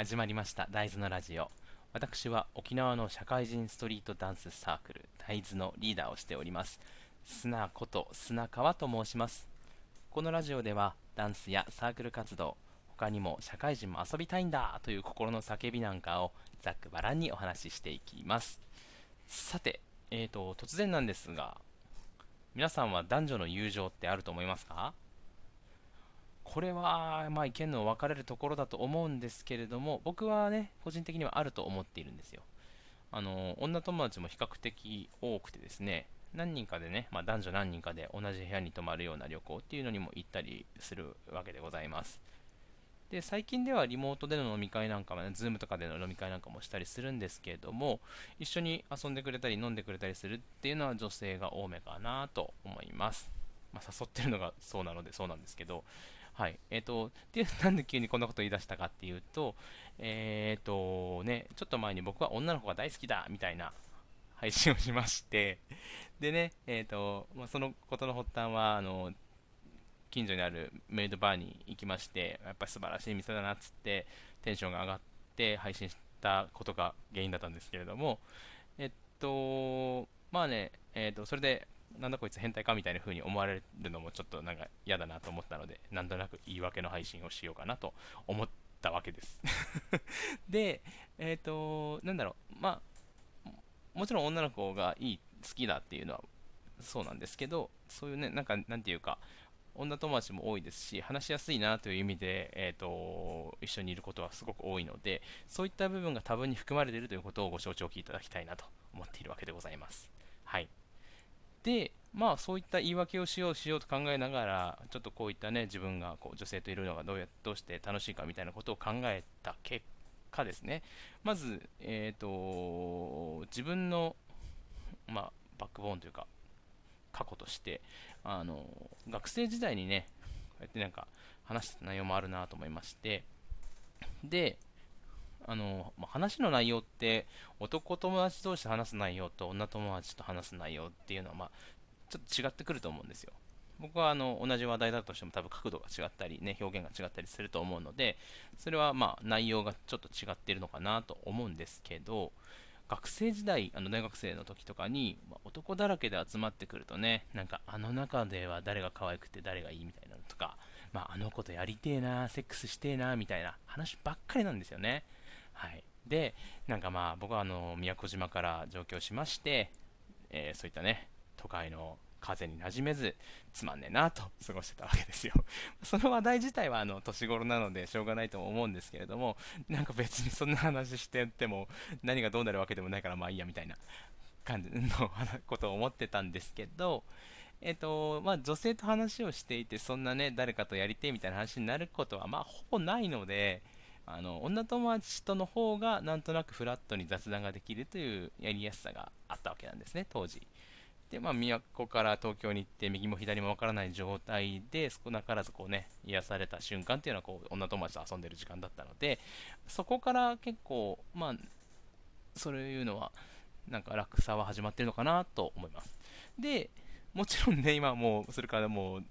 始まりました。大豆のラジオ。私は沖縄の社会人ストリートダンスサークル大豆のリーダーをしております。砂こと砂川と申します。このラジオではダンスやサークル活動他にも社会人も遊びたいんだという心の叫びなんかをざっくばらんにお話ししていきます。さて、えーと、突然なんですが皆さんは男女の友情ってあると思いますか？これは、まあ、意見の分かれるところだと思うんですけれども、僕はね、個人的にはあると思っているんですよ。あの、女友達も比較的多くてですね、何人かでね、まあ、男女何人かで同じ部屋に泊まるような旅行っていうのにも行ったりするわけでございます。で、最近ではリモートでの飲み会なんかもね、ズームとかでの飲み会なんかもしたりするんですけれども、一緒に遊んでくれたり飲んでくれたりするっていうのは女性が多めかなと思います。まあ、誘ってるのがそうなのでそうなんですけど、はい。えっ、ー、と、で、なんで急にこんなこと言い出したかっていうと、えっ、ー、とね、ちょっと前に僕は女の子が大好きだみたいな配信をしまして、でね、えっ、ー、と、ま、そのことの発端は、あの、近所にあるメイドバーに行きまして、やっぱり素晴らしい店だなっつって、テンションが上がって配信したことが原因だったんですけれども、えっと、まあね、えっと、それでなんだこいつ変態かみたいな風に思われるのもちょっとなんか嫌だなと思ったので、なんとなく言い訳の配信をしようかなと思ったわけです で、えっ、ー、と、なんだろう、まあ、もちろん女の子がいい、好きだっていうのはそうなんですけど、そういうね、なんか、なんていうか、女友達も多いですし、話しやすいなという意味で、えーと、一緒にいることはすごく多いので、そういった部分が多分に含まれているということをご承知おきいただきたいなと思っているわけでございます。で、まあそういった言い訳をしようしようと考えながら、ちょっとこういったね、自分がこう女性といるのがどうやどうして楽しいかみたいなことを考えた結果ですね、まず、えーと、自分の、まあ、バックボーンというか、過去として、あの学生時代にね、こうやってなんか話した内容もあるなと思いまして、で、あの、話の内容って男友達同士で話す内容と女友達と話す内容っていうのは、まあ、ちょっと違ってくると思うんですよ。僕はあの同じ話題だとしても多分角度が違ったり、ね、表現が違ったりすると思うので、それはまあ内容がちょっと違っているのかなと思うんですけど、学生時代、あの大学生の時とかに、まあ、男だらけで集まってくるとね、なんかあの中では誰が可愛くて誰がいいみたいなのとか、まあ、あの子とやりてえな、セックスしてえな、みたいな話ばっかりなんですよね。はい、で、なんかまあ僕はあの宮古島から上京しまして、えー、そういったね、都会の風に馴染めず、つまんねえなと過ごしてたわけですよ。その話題自体はあの年頃なのでしょうがないと思うんですけれども、なんか別にそんな話してても何がどうなるわけでもないからまあいいやみたいな感じのことを思ってたんですけど、えっ、と、まあ女性と話をしていて、そんなね、誰かとやりてえみたいな話になることはまあほぼないので、あの女友達との方がなんとなくフラットに雑談ができるというやりやすさがあったわけなんですね、当時。で、まあ、都から東京に行って、右も左もわからない状態で、少なからずこうね、癒された瞬間っていうのは、こう、女友達と遊んでる時間だったので、そこから結構、まあ、そういうのは、なんか楽さは始まってるのかなと思います。で、もちろんね、今もう、それからもう、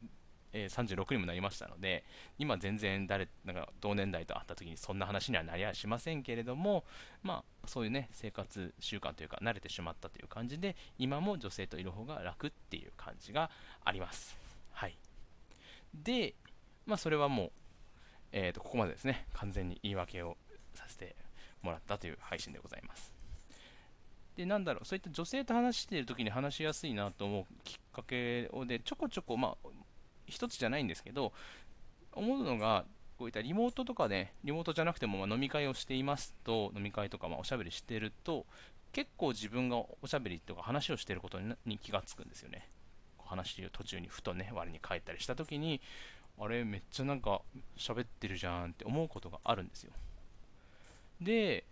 え、36にもなりましたので、今全然誰、なんか同年代と会った時にそんな話にはなりはしませんけれども、まあ、そういうね、生活習慣というか、慣れてしまったという感じで、今も女性といる方が楽っていう感じがあります。はい。で、まあ、それはもう、えー、とここまでですね、完全に言い訳をさせてもらったという配信でございます。で、なんだろう、そういった女性と話しているときに話しやすいなと思うきっかけをで、ちょこちょこ、まあ、一つじゃないんですけど、思うのが、こういったリモートとかで、リモートじゃなくてもま飲み会をしていますと、飲み会とかまおしゃべりしてると、結構自分がおしゃべりとか話をしてることに気がつくんですよね。話を途中にふとね、我に返ったりした時に、あれ、めっちゃなんか喋ってるじゃんって思うことがあるんですよ。で、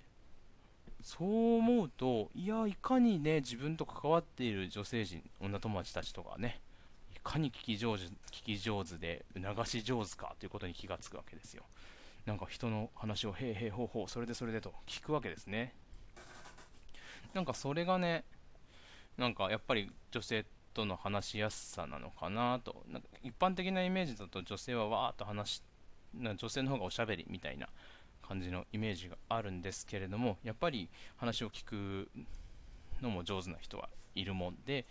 そう思うと、いや、いかにね、自分と関わっている女性陣、女友達たちとかね、かに聞き上手聞き上手で流し上手かということに気がつくわけですよ。なんか人の話をへいへいほうほうそれでそれでと聞くわけですね。なんかそれがねなんかやっぱり女性との話しやすさなのかなと。なんか一般的なイメージだと女性はわーっと話し女性の方がおしゃべりみたいな感じのイメージがあるんですけれどもやっぱり話を聞くのも上手な人はいるもんで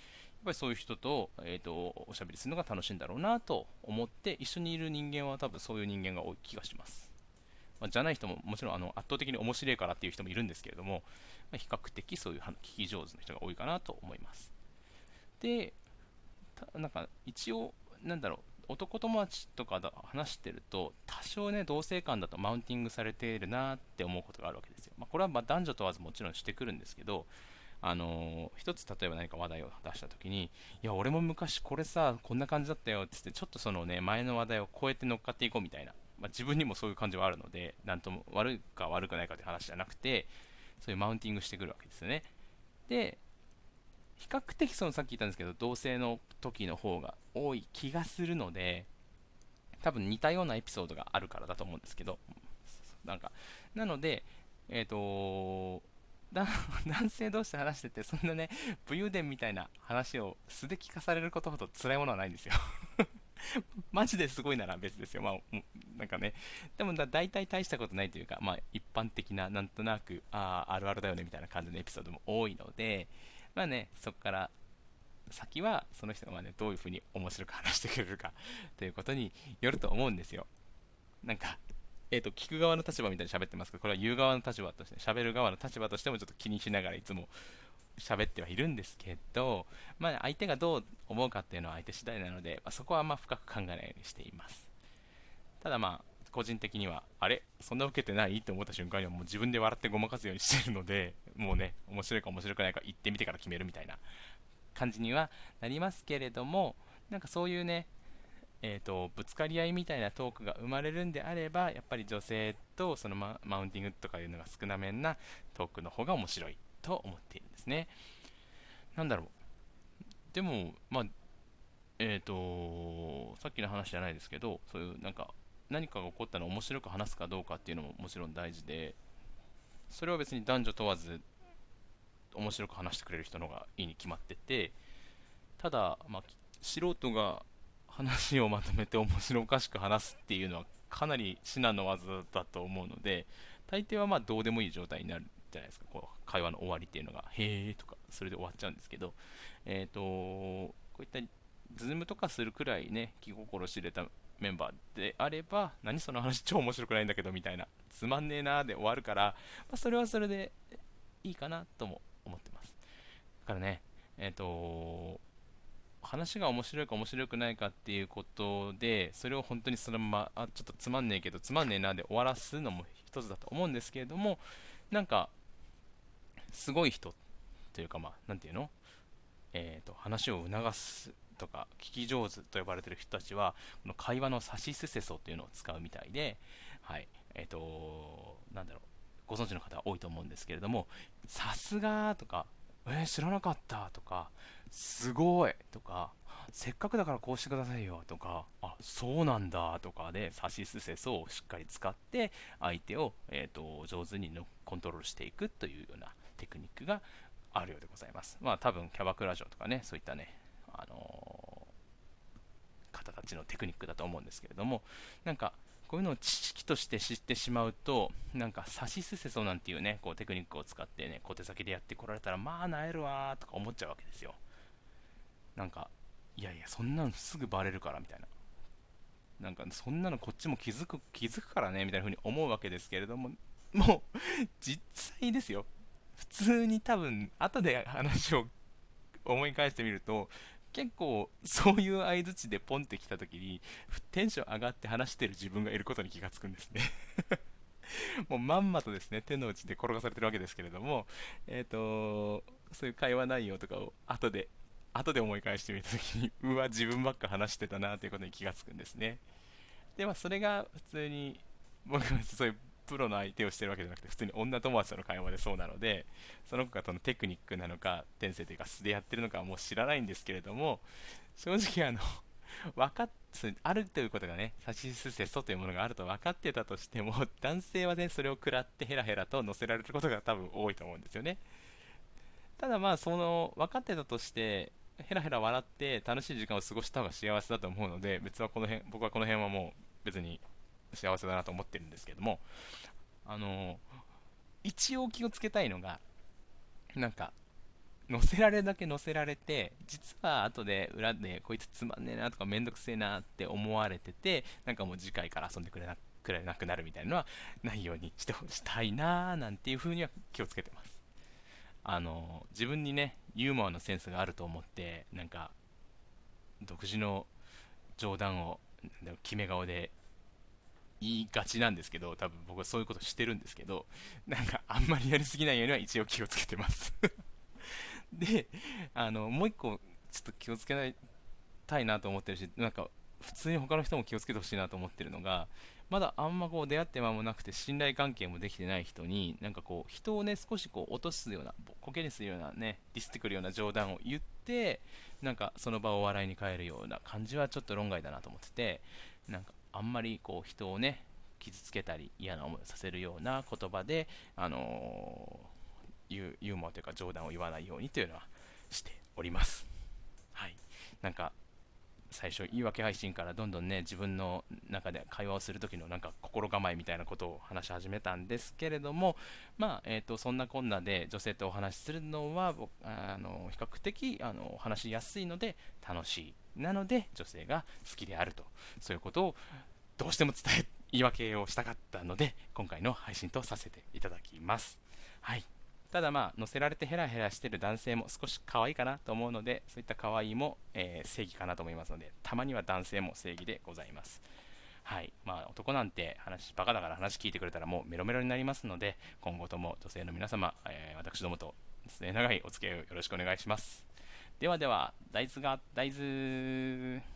っぱりそういう人と,、えーと、おしゃべりするのが楽しいんだろうなと思って一緒にいる人間は多分そういう人間が多い気がします、まあ、じゃない人ももちろんあの圧倒的に面白いからっていう人もいるんですけれども、まあ、比較的そういう聞き上手な人が多いかなと思います。でなんか一応なんだろう男友達とか話してると多少ね同性間だとマウンティングされているなって思うことがあるわけですよ、まあ、これはま男女問わずもちろんしてくるんですけどあのー、一つ例えば何か話題を出した時にいや俺も昔これさこんな感じだったよってってちょっとそのね前の話題を超えて乗っかっていこうみたいな、まあ、自分にもそういう感じはあるのでなんとも悪いか悪くないかという話じゃなくてそういうマウンティングしてくるわけですよね。で比較的そのさっき言ったんですけど同性の時の方が多い気がするので多分似たようなエピソードがあるからだと思うんですけどなんかなのでえっ、ー、と 男性同士で話しててそんなね武勇伝みたいな話を素で聞かされることほど辛いものはないんですよ マジですごいなら別ですよ。まあ、なんかね、でもだ大体大したことないというか、まあ、一般的な、なんとなく、ああ、あるあるだよねみたいな感じのエピソードも多いので、まあね、そこから先はその人がまあ、ね、どういうふうに面白く話してくれるかということによると思うんですよ。なんか、えーと、聞く側の立場みたいに喋ってますけど、これは言う側の立場として、喋る側の立場としてもちょっと気にしながらいつも喋ってはいるんですけど、まあ、相手がどう思うかっていうのは相手次第なので、まあ、そこはあんま深く考えないようにしています。ただまあ、個人的には、あれ？そんな受けてない？って思った瞬間にはもう自分で笑ってごまかすようにしてるので、もうね、面白いか面白くないか言ってみてから決めるみたいな感じにはなりますけれども、なんかそういうね、えーと、ぶつかり合いみたいなトークが生まれるんであれば、やっぱり女性とそのママウンティングとかいうのが少なめなトークの方が面白いと思っているんですね。なんだろう。でも、まあ、えっ、ー、と、さっきの話じゃないですけど、そういうなんか何かが起こったのを面白く話すかどうかっていうのももちろん大事でそれは別に男女問わず面白く話してくれる人の方がいいに決まっててただ、まあ、素人が話をまとめて面白おかしく話すっていうのはかなり至難の技だと思うので大抵はまあどうでもいい状態になるじゃないですかこう会話の終わりっていうのがへえとかそれで終わっちゃうんですけどえっ、ー、とこういったズームとかするくらいね気心知れたメンバーであれば、何その話超面白くないんだけどみたいな、つまんねえなーで終わるから、まあ、それはそれでいいかなとも思ってます。だからね、えっ、ー、と話が面白いか面白くないかっていうことで、それを本当にそのまま、あ、ちょっとつまんねえけど、つまんねえなで終わらすのも一つだと思うんですけれども、なんか、すごい人というか、まあ、なんていうの？えっ、ー、と、話を促すとか聞き上手と呼ばれてる人たちはこの会話のさしすせそというのを使うみたいで、はい。えっ、ー、となんだろう。ご存知の方多いと思うんですけれどもさすがとかえー、知らなかったとかすごいとかせっかくだからこうしてくださいよとかあそうなんだとかでさしすせそをしっかり使って相手を、えーと、上手にのコントロールしていくというようなテクニックがあるようでございます。まあ多分キャバクラ嬢とかね、そういったね、あの方たちのテクニックだと思うんですけれどもなんかこういうのを知識として知ってしまうとなんかさしすせそなんていうねこうテクニックを使ってね小手先でやってこられたらまあなえるわーとか思っちゃうわけですよなんかいやいやそんなのすぐバレるからみたいな。なんかそんなのこっちも気づく気づくからねみたいな風に思うわけですけれどももう実際ですよ。普通に多分後で話を思い返してみると結構そういう相づちでポンってきた時にテンション上がって話してる自分がいることに気がつくんですね。もうまんまとですね手の内で転がされてるわけですけれどもえっ、ー、とそういう会話内容とかを後で後で思い返してみた時に うわ自分ばっか話してたなということに気がつくんですねでまあそれが普通に僕はそういうプロの相手をしてるわけじゃなくて普通に女友達との会話でそうなのでその子がそのテクニックなのか天性というか素でやってるのかはもう知らないんですけれども正直あの 分かっあるということがね、さしすせそというものがあると分かってたとしても、男性はね、それを食らってヘラヘラと乗せられることが多分多いと思うんですよね。ただまあ、その、分かってたとして、ヘラヘラ笑って楽しい時間を過ごした方が幸せだと思うので、別はこの辺、僕はこの辺はもう別に幸せだなと思ってるんですけども、あの一応気をつけたいのがなんか載せられるだけ載せられて実は後で裏でこいつつまんねえなとかめんどくせえなって思われててなんかもう次回から遊んでくれなくれなくなるみたいなのはないようにしてしたいなーなんていう風には気をつけてます。あの自分にねユーモアのセンスがあると思ってなんか独自の冗談を決め顔で言いがちなんですけど多分僕はそういうことしてるんですけどなんかあんまりやりすぎないようには一応気をつけてます。であのもう一個ちょっと気をつけたいなと思ってるしなんか普通に他の人も気をつけてほしいなと思ってるのがまだあんまこう出会って間もなくて信頼関係もできてない人になんかこう人をね少しこう落とすようなコケにするようなねディスってくるような冗談を言ってなんかその場を笑いに変えるような感じはちょっと論外だなと思っててなんかあんまりこう人をね傷つけたり嫌な思いをさせるような言葉で、あのー、ユーモアというか冗談を言わないようにというのはしております。はい、なんか最初言い訳配信からどんどんね自分の中で会話をする時のなんか心構えみたいなことを話し始めたんですけれどもまあえーと、そんなこんなで女性とお話しするのはあの比較的あの話しやすいので楽しい。なので女性が好きであると。そういうことをどうしても伝え言い訳をしたかったので今回の配信とさせていただきます。はい。ただまあ乗せられてヘラヘラしてる男性も少し可愛いかなと思うのでそういった可愛いも、えー、正義かなと思いますのでたまには男性も正義でございます。はい。まあ、男なんて話バカだから話聞いてくれたらもうメロメロになりますので今後とも女性の皆様、えー、私どもと末長いお付き合いをよろしくお願いします。ではでは大豆が大豆